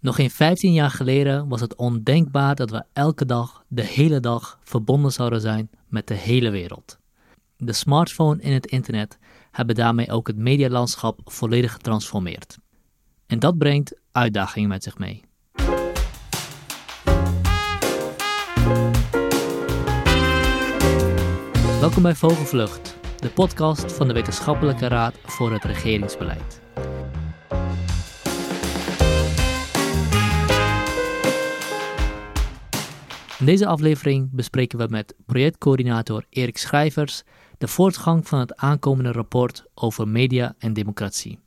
Nog geen 15 jaar geleden was het ondenkbaar dat we elke dag, de hele dag, verbonden zouden zijn met de hele wereld. De smartphone en het internet hebben daarmee ook het medialandschap volledig getransformeerd. En dat brengt uitdagingen met zich mee. Welkom bij Vogelvlucht, de podcast van de Wetenschappelijke Raad voor het Regeringsbeleid. In deze aflevering bespreken we met projectcoördinator Erik Schrijvers de voortgang van het aankomende rapport over media en democratie.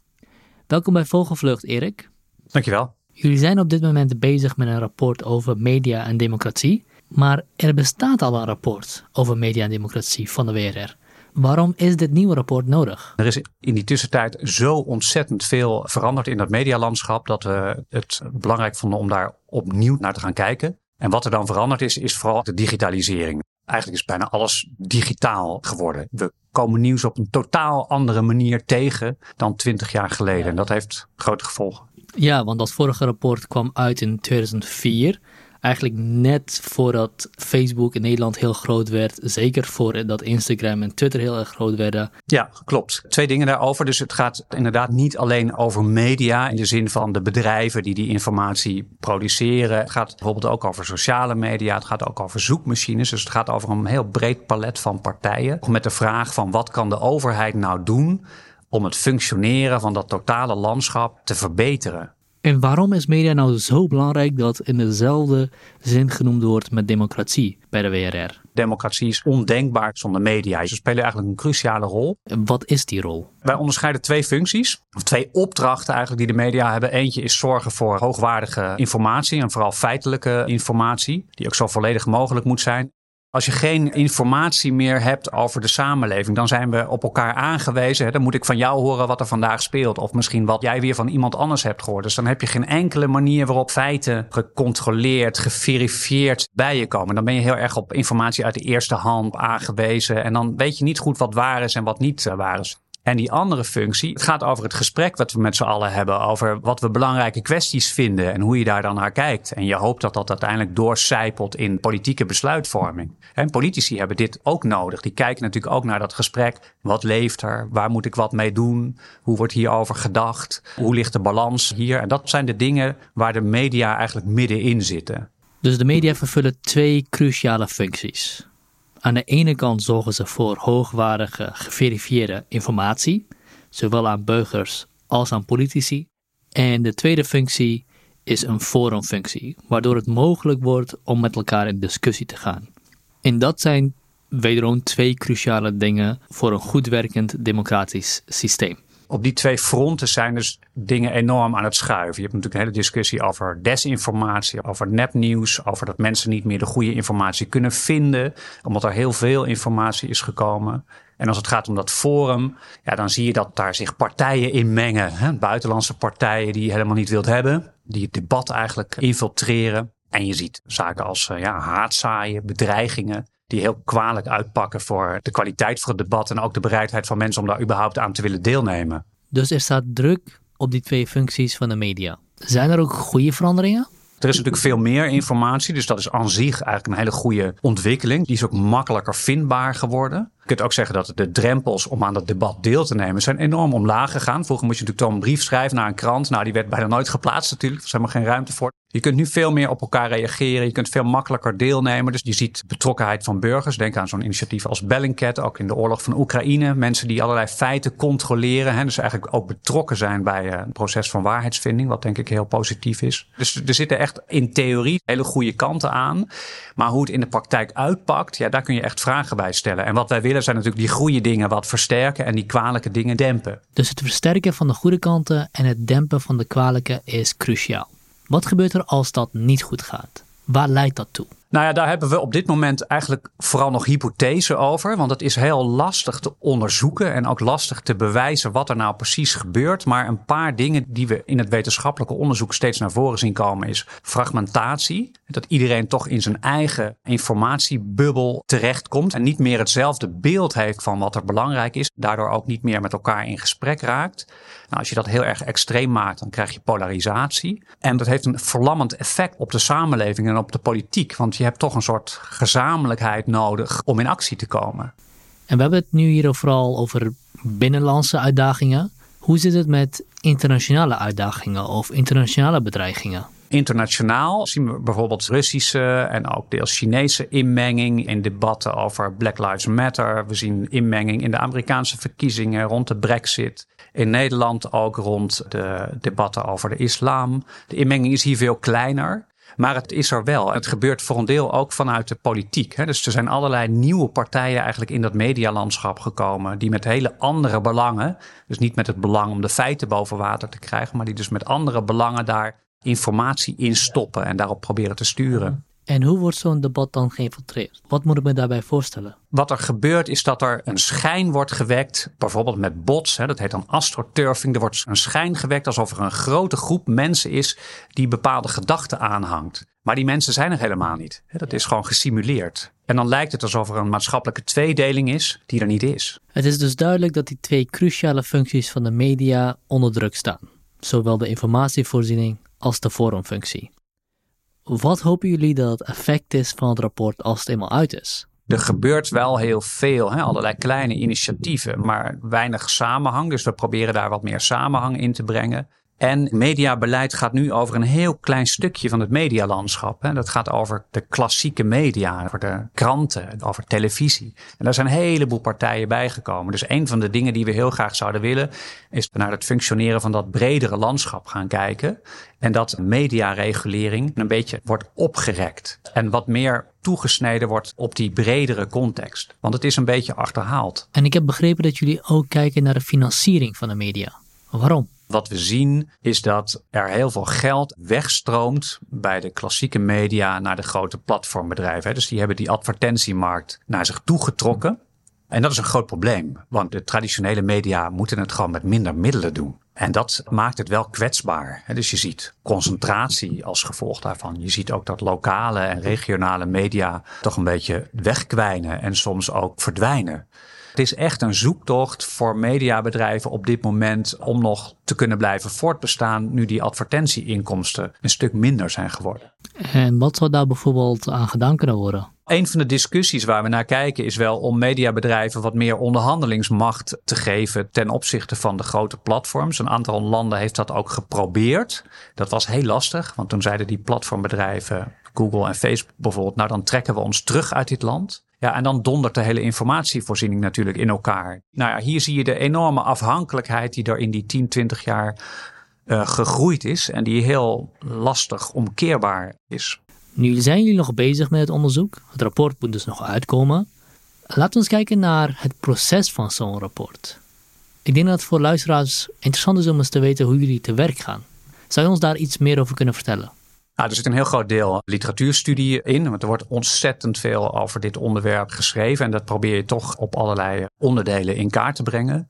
Welkom bij Vogelvlucht, Erik. Dankjewel. Jullie zijn op dit moment bezig met een rapport over media en democratie, maar er bestaat al een rapport over media en democratie van de WRR. Waarom is dit nieuwe rapport nodig? Er is in die tussentijd zo ontzettend veel veranderd in dat medialandschap dat we het belangrijk vonden om daar opnieuw naar te gaan kijken. En wat er dan veranderd is, is vooral de digitalisering. Eigenlijk is bijna alles digitaal geworden. We komen nieuws op een totaal andere manier tegen dan twintig jaar geleden. En dat heeft grote gevolgen. Ja, want dat vorige rapport kwam uit in 2004 eigenlijk net voordat Facebook in Nederland heel groot werd. Zeker voordat Instagram en Twitter heel erg groot werden. Ja, klopt. Twee dingen daarover. Dus het gaat inderdaad niet alleen over media in de zin van de bedrijven die die informatie produceren. Het gaat bijvoorbeeld ook over sociale media. Het gaat ook over zoekmachines. Dus het gaat over een heel breed palet van partijen. Met de vraag van wat kan de overheid nou doen om het functioneren van dat totale landschap te verbeteren. En waarom is media nou zo belangrijk dat in dezelfde zin genoemd wordt met democratie bij de WRR? Democratie is ondenkbaar zonder media. Ze spelen eigenlijk een cruciale rol. En wat is die rol? Wij onderscheiden twee functies, of twee opdrachten eigenlijk die de media hebben. Eentje is zorgen voor hoogwaardige informatie en vooral feitelijke informatie, die ook zo volledig mogelijk moet zijn. Als je geen informatie meer hebt over de samenleving, dan zijn we op elkaar aangewezen. Dan moet ik van jou horen wat er vandaag speelt. Of misschien wat jij weer van iemand anders hebt gehoord. Dus dan heb je geen enkele manier waarop feiten gecontroleerd, geverifieerd bij je komen. Dan ben je heel erg op informatie uit de eerste hand aangewezen. En dan weet je niet goed wat waar is en wat niet eh, waar is. En die andere functie, het gaat over het gesprek wat we met z'n allen hebben. Over wat we belangrijke kwesties vinden en hoe je daar dan naar kijkt. En je hoopt dat dat uiteindelijk doorcijpelt in politieke besluitvorming. En politici hebben dit ook nodig. Die kijken natuurlijk ook naar dat gesprek. Wat leeft er? Waar moet ik wat mee doen? Hoe wordt hierover gedacht? Hoe ligt de balans hier? En dat zijn de dingen waar de media eigenlijk middenin zitten. Dus de media vervullen twee cruciale functies. Aan de ene kant zorgen ze voor hoogwaardige, geverifieerde informatie, zowel aan burgers als aan politici. En de tweede functie is een forumfunctie, waardoor het mogelijk wordt om met elkaar in discussie te gaan. En dat zijn wederom twee cruciale dingen voor een goed werkend democratisch systeem op die twee fronten zijn dus dingen enorm aan het schuiven. Je hebt natuurlijk een hele discussie over desinformatie, over nepnieuws, over dat mensen niet meer de goede informatie kunnen vinden, omdat er heel veel informatie is gekomen. En als het gaat om dat forum, ja, dan zie je dat daar zich partijen in mengen. Hè? Buitenlandse partijen die je helemaal niet wilt hebben, die het debat eigenlijk infiltreren. En je ziet zaken als uh, ja, haatzaaien, bedreigingen die heel kwalijk uitpakken voor de kwaliteit van het debat en ook de bereidheid van mensen om daar überhaupt aan te willen deelnemen. Dus er staat druk op die twee functies van de media. Zijn er ook goede veranderingen? Er is natuurlijk veel meer informatie, dus dat is aan zich eigenlijk een hele goede ontwikkeling. Die is ook makkelijker vindbaar geworden. Je kunt ook zeggen dat de drempels om aan dat debat deel te nemen zijn enorm omlaag gegaan. Vroeger moest je natuurlijk toch een brief schrijven naar een krant. Nou, die werd bijna nooit geplaatst natuurlijk. Er was helemaal geen ruimte voor. Je kunt nu veel meer op elkaar reageren. Je kunt veel makkelijker deelnemen. Dus je ziet betrokkenheid van burgers. Denk aan zo'n initiatief als Bellingcat, ook in de oorlog van Oekraïne. Mensen die allerlei feiten controleren. Hè, dus eigenlijk ook betrokken zijn bij eh, proces van waarheidsvinding. Wat denk ik heel positief is. Dus er zitten echt in theorie hele goede kanten aan. Maar hoe het in de praktijk uitpakt, ja, daar kun je echt vragen bij stellen. En wat wij willen zijn natuurlijk die goede dingen wat versterken en die kwalijke dingen dempen. Dus het versterken van de goede kanten en het dempen van de kwalijke is cruciaal. Wat gebeurt er als dat niet goed gaat? Waar leidt dat toe? Nou ja, daar hebben we op dit moment eigenlijk vooral nog hypothese over. Want het is heel lastig te onderzoeken en ook lastig te bewijzen wat er nou precies gebeurt. Maar een paar dingen die we in het wetenschappelijke onderzoek steeds naar voren zien komen is fragmentatie. Dat iedereen toch in zijn eigen informatiebubbel terechtkomt en niet meer hetzelfde beeld heeft van wat er belangrijk is. Daardoor ook niet meer met elkaar in gesprek raakt. Nou, als je dat heel erg extreem maakt, dan krijg je polarisatie. En dat heeft een verlammend effect op de samenleving en op de politiek. Want je hebt toch een soort gezamenlijkheid nodig om in actie te komen. En we hebben het nu hier vooral over binnenlandse uitdagingen. Hoe zit het met internationale uitdagingen of internationale bedreigingen? Internationaal zien we bijvoorbeeld Russische en ook deels Chinese inmenging in debatten over Black Lives Matter. We zien inmenging in de Amerikaanse verkiezingen rond de Brexit. In Nederland ook rond de debatten over de islam. De inmenging is hier veel kleiner. Maar het is er wel. Het gebeurt voor een deel ook vanuit de politiek. Dus er zijn allerlei nieuwe partijen eigenlijk in dat medialandschap gekomen. Die met hele andere belangen. Dus niet met het belang om de feiten boven water te krijgen. Maar die dus met andere belangen daar informatie in stoppen. En daarop proberen te sturen. En hoe wordt zo'n debat dan geïnfiltreerd? Wat moet ik me daarbij voorstellen? Wat er gebeurt is dat er een schijn wordt gewekt, bijvoorbeeld met bots, hè, dat heet dan astroturfing. Er wordt een schijn gewekt alsof er een grote groep mensen is die bepaalde gedachten aanhangt. Maar die mensen zijn er helemaal niet. Dat is gewoon gesimuleerd. En dan lijkt het alsof er een maatschappelijke tweedeling is die er niet is. Het is dus duidelijk dat die twee cruciale functies van de media onder druk staan. Zowel de informatievoorziening als de forumfunctie. Wat hopen jullie dat het effect is van het rapport als het eenmaal uit is? Er gebeurt wel heel veel, hè? allerlei kleine initiatieven, maar weinig samenhang. Dus we proberen daar wat meer samenhang in te brengen. En mediabeleid gaat nu over een heel klein stukje van het medialandschap. Dat gaat over de klassieke media, over de kranten, over televisie. En daar zijn een heleboel partijen bijgekomen. Dus een van de dingen die we heel graag zouden willen, is naar het functioneren van dat bredere landschap gaan kijken. En dat mediaregulering een beetje wordt opgerekt. En wat meer toegesneden wordt op die bredere context. Want het is een beetje achterhaald. En ik heb begrepen dat jullie ook kijken naar de financiering van de media. Waarom? Wat we zien is dat er heel veel geld wegstroomt bij de klassieke media naar de grote platformbedrijven. Dus die hebben die advertentiemarkt naar zich toegetrokken. En dat is een groot probleem, want de traditionele media moeten het gewoon met minder middelen doen. En dat maakt het wel kwetsbaar. Dus je ziet concentratie als gevolg daarvan. Je ziet ook dat lokale en regionale media toch een beetje wegkwijnen en soms ook verdwijnen. Het is echt een zoektocht voor mediabedrijven op dit moment om nog te kunnen blijven voortbestaan nu die advertentieinkomsten een stuk minder zijn geworden. En wat zou daar bijvoorbeeld aan gedaan kunnen worden? Een van de discussies waar we naar kijken is wel om mediabedrijven wat meer onderhandelingsmacht te geven ten opzichte van de grote platforms. Een aantal landen heeft dat ook geprobeerd. Dat was heel lastig, want toen zeiden die platformbedrijven, Google en Facebook bijvoorbeeld, nou dan trekken we ons terug uit dit land. Ja, en dan dondert de hele informatievoorziening natuurlijk in elkaar. Nou ja, hier zie je de enorme afhankelijkheid die er in die 10, 20 jaar uh, gegroeid is en die heel lastig omkeerbaar is. Nu zijn jullie nog bezig met het onderzoek. Het rapport moet dus nog uitkomen. Laten we eens kijken naar het proces van zo'n rapport. Ik denk dat het voor luisteraars interessant is om eens te weten hoe jullie te werk gaan. Zou je ons daar iets meer over kunnen vertellen? Nou, er zit een heel groot deel literatuurstudie in. Want er wordt ontzettend veel over dit onderwerp geschreven. En dat probeer je toch op allerlei onderdelen in kaart te brengen.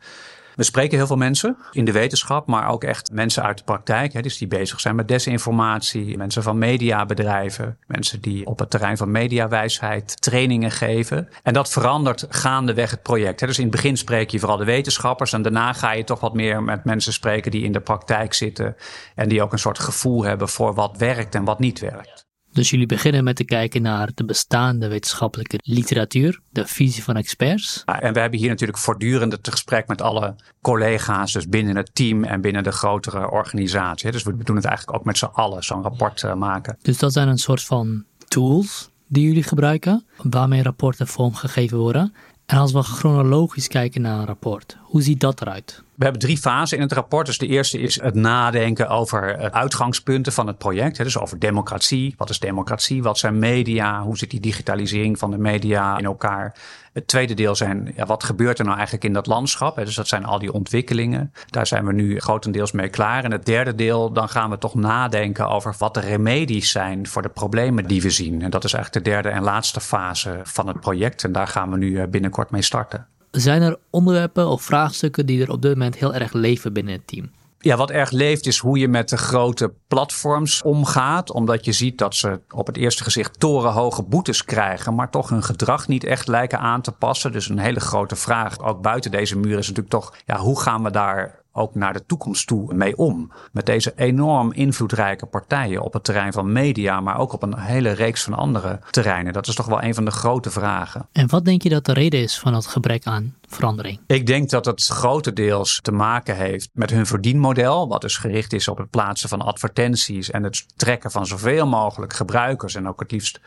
We spreken heel veel mensen in de wetenschap, maar ook echt mensen uit de praktijk. Hè, dus die bezig zijn met desinformatie, mensen van mediabedrijven, mensen die op het terrein van mediawijsheid trainingen geven. En dat verandert gaandeweg het project. Hè. Dus in het begin spreek je vooral de wetenschappers en daarna ga je toch wat meer met mensen spreken die in de praktijk zitten en die ook een soort gevoel hebben voor wat werkt en wat niet werkt. Dus jullie beginnen met te kijken naar de bestaande wetenschappelijke literatuur, de visie van experts. En we hebben hier natuurlijk voortdurend het gesprek met alle collega's, dus binnen het team en binnen de grotere organisatie. Dus we doen het eigenlijk ook met z'n allen, zo'n rapport eh, maken. Dus dat zijn een soort van tools die jullie gebruiken, waarmee rapporten vormgegeven worden. En als we chronologisch kijken naar een rapport, hoe ziet dat eruit? We hebben drie fasen in het rapport. Dus de eerste is het nadenken over uitgangspunten van het project. Dus over democratie. Wat is democratie? Wat zijn media? Hoe zit die digitalisering van de media in elkaar? Het tweede deel zijn, ja, wat gebeurt er nou eigenlijk in dat landschap? Dus dat zijn al die ontwikkelingen. Daar zijn we nu grotendeels mee klaar. En het derde deel, dan gaan we toch nadenken over wat de remedies zijn voor de problemen die we zien. En dat is eigenlijk de derde en laatste fase van het project. En daar gaan we nu binnenkort mee starten. Zijn er onderwerpen of vraagstukken die er op dit moment heel erg leven binnen het team? Ja, wat erg leeft is hoe je met de grote platforms omgaat. Omdat je ziet dat ze op het eerste gezicht torenhoge boetes krijgen, maar toch hun gedrag niet echt lijken aan te passen. Dus een hele grote vraag, ook buiten deze muur, is natuurlijk toch, ja, hoe gaan we daar ook naar de toekomst toe mee om. Met deze enorm invloedrijke partijen op het terrein van media, maar ook op een hele reeks van andere terreinen. Dat is toch wel een van de grote vragen. En wat denk je dat de reden is van het gebrek aan verandering? Ik denk dat het grotendeels te maken heeft met hun verdienmodel, wat dus gericht is op het plaatsen van advertenties en het trekken van zoveel mogelijk gebruikers en ook het liefst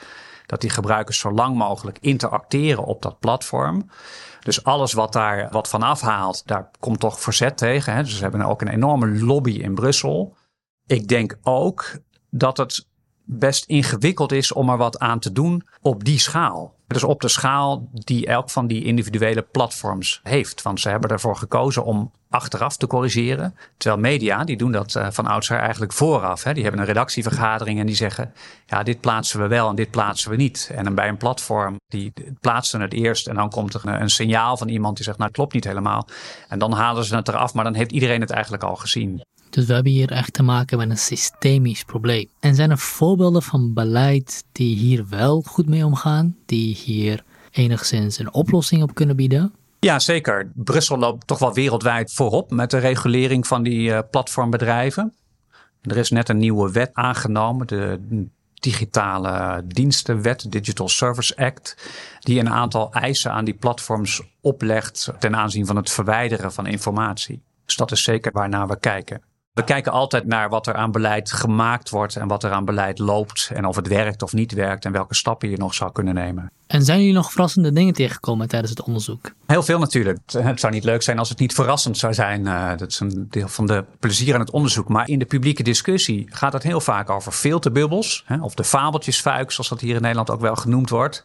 dat die gebruikers zo lang mogelijk interacteren op dat platform. Dus alles wat daar wat van afhaalt, daar komt toch verzet tegen. Hè? Dus we hebben ook een enorme lobby in Brussel. Ik denk ook dat het best ingewikkeld is om er wat aan te doen op die schaal. Dus op de schaal die elk van die individuele platforms heeft. Want ze hebben ervoor gekozen om achteraf te corrigeren. Terwijl media, die doen dat uh, van oudsher eigenlijk vooraf. Hè. Die hebben een redactievergadering en die zeggen... ja, dit plaatsen we wel en dit plaatsen we niet. En dan bij een platform, die plaatsen het eerst... en dan komt er een, een signaal van iemand die zegt... nou, het klopt niet helemaal. En dan halen ze het eraf, maar dan heeft iedereen het eigenlijk al gezien. Dus we hebben hier echt te maken met een systemisch probleem. En zijn er voorbeelden van beleid die hier wel goed mee omgaan, die hier enigszins een oplossing op kunnen bieden? Ja, zeker. Brussel loopt toch wel wereldwijd voorop met de regulering van die uh, platformbedrijven. Er is net een nieuwe wet aangenomen, de digitale dienstenwet, Digital Service Act, die een aantal eisen aan die platforms oplegt ten aanzien van het verwijderen van informatie. Dus dat is zeker waarnaar we kijken. We kijken altijd naar wat er aan beleid gemaakt wordt en wat er aan beleid loopt en of het werkt of niet werkt en welke stappen je nog zou kunnen nemen. En zijn jullie nog verrassende dingen tegengekomen tijdens het onderzoek? Heel veel natuurlijk. Het zou niet leuk zijn als het niet verrassend zou zijn. Uh, dat is een deel van de plezier aan het onderzoek. Maar in de publieke discussie gaat het heel vaak over filterbubbels. Hè, of de fabeltjesfuik, zoals dat hier in Nederland ook wel genoemd wordt.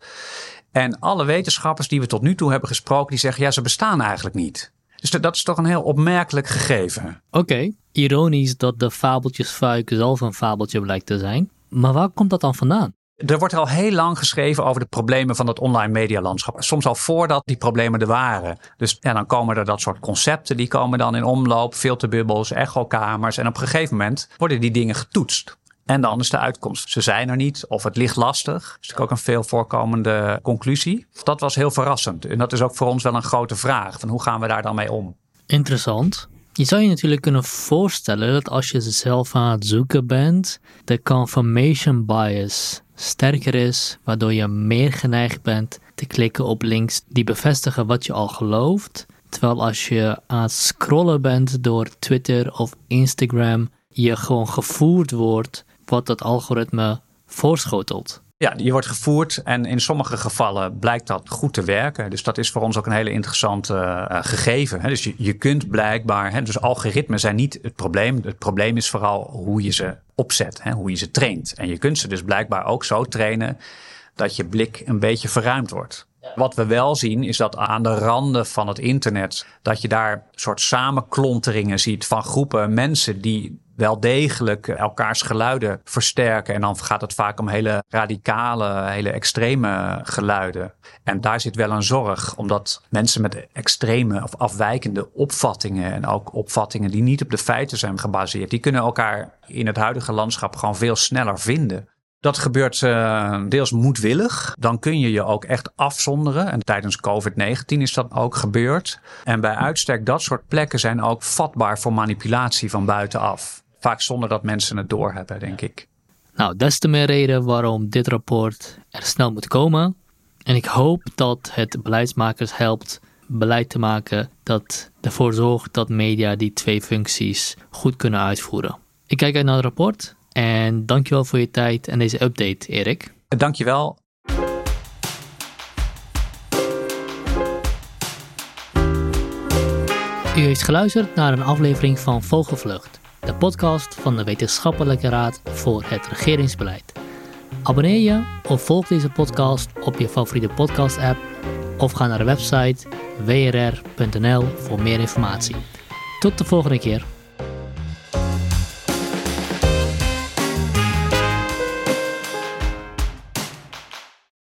En alle wetenschappers die we tot nu toe hebben gesproken, die zeggen ja, ze bestaan eigenlijk niet. Dus dat is toch een heel opmerkelijk gegeven. Oké, ironisch dat de fabeltjesfuik zelf een fabeltje blijkt te zijn. Maar waar komt dat dan vandaan? Er wordt al heel lang geschreven over de problemen van het online medialandschap. Soms al voordat die problemen er waren. Dus ja, dan komen er dat soort concepten, die komen dan in omloop. Filterbubbels, echokamers. En op een gegeven moment worden die dingen getoetst. En dan is de uitkomst. Ze zijn er niet of het ligt lastig. Dat is natuurlijk ook een veel voorkomende conclusie. Dat was heel verrassend. En dat is ook voor ons wel een grote vraag. Van hoe gaan we daar dan mee om? Interessant. Je zou je natuurlijk kunnen voorstellen dat als je zelf aan het zoeken bent, de confirmation bias sterker is, waardoor je meer geneigd bent te klikken op links die bevestigen wat je al gelooft. Terwijl als je aan het scrollen bent door Twitter of Instagram, je gewoon gevoerd wordt wat dat algoritme voorschotelt. Ja, je wordt gevoerd en in sommige gevallen blijkt dat goed te werken. Dus dat is voor ons ook een hele interessante uh, gegeven. Hè. Dus je, je kunt blijkbaar, hè, dus algoritmen zijn niet het probleem. Het probleem is vooral hoe je ze opzet, hè, hoe je ze traint. En je kunt ze dus blijkbaar ook zo trainen dat je blik een beetje verruimd wordt. Wat we wel zien is dat aan de randen van het internet, dat je daar soort samenklonteringen ziet van groepen mensen die wel degelijk elkaars geluiden versterken. En dan gaat het vaak om hele radicale, hele extreme geluiden. En daar zit wel een zorg, omdat mensen met extreme of afwijkende opvattingen en ook opvattingen die niet op de feiten zijn gebaseerd, die kunnen elkaar in het huidige landschap gewoon veel sneller vinden. Dat gebeurt uh, deels moedwillig. Dan kun je je ook echt afzonderen. En tijdens COVID-19 is dat ook gebeurd. En bij uitstek dat soort plekken zijn ook vatbaar voor manipulatie van buitenaf. Vaak zonder dat mensen het doorhebben, denk ik. Nou, des te meer reden waarom dit rapport er snel moet komen. En ik hoop dat het beleidsmakers helpt beleid te maken dat ervoor zorgt dat media die twee functies goed kunnen uitvoeren. Ik kijk uit naar het rapport en dankjewel voor je tijd en deze update, Erik. Dankjewel. U heeft geluisterd naar een aflevering van Vogelvlucht, de podcast van de Wetenschappelijke Raad voor het Regeringsbeleid. Abonneer je of volg deze podcast op je favoriete podcast-app of ga naar de website wrr.nl voor meer informatie. Tot de volgende keer.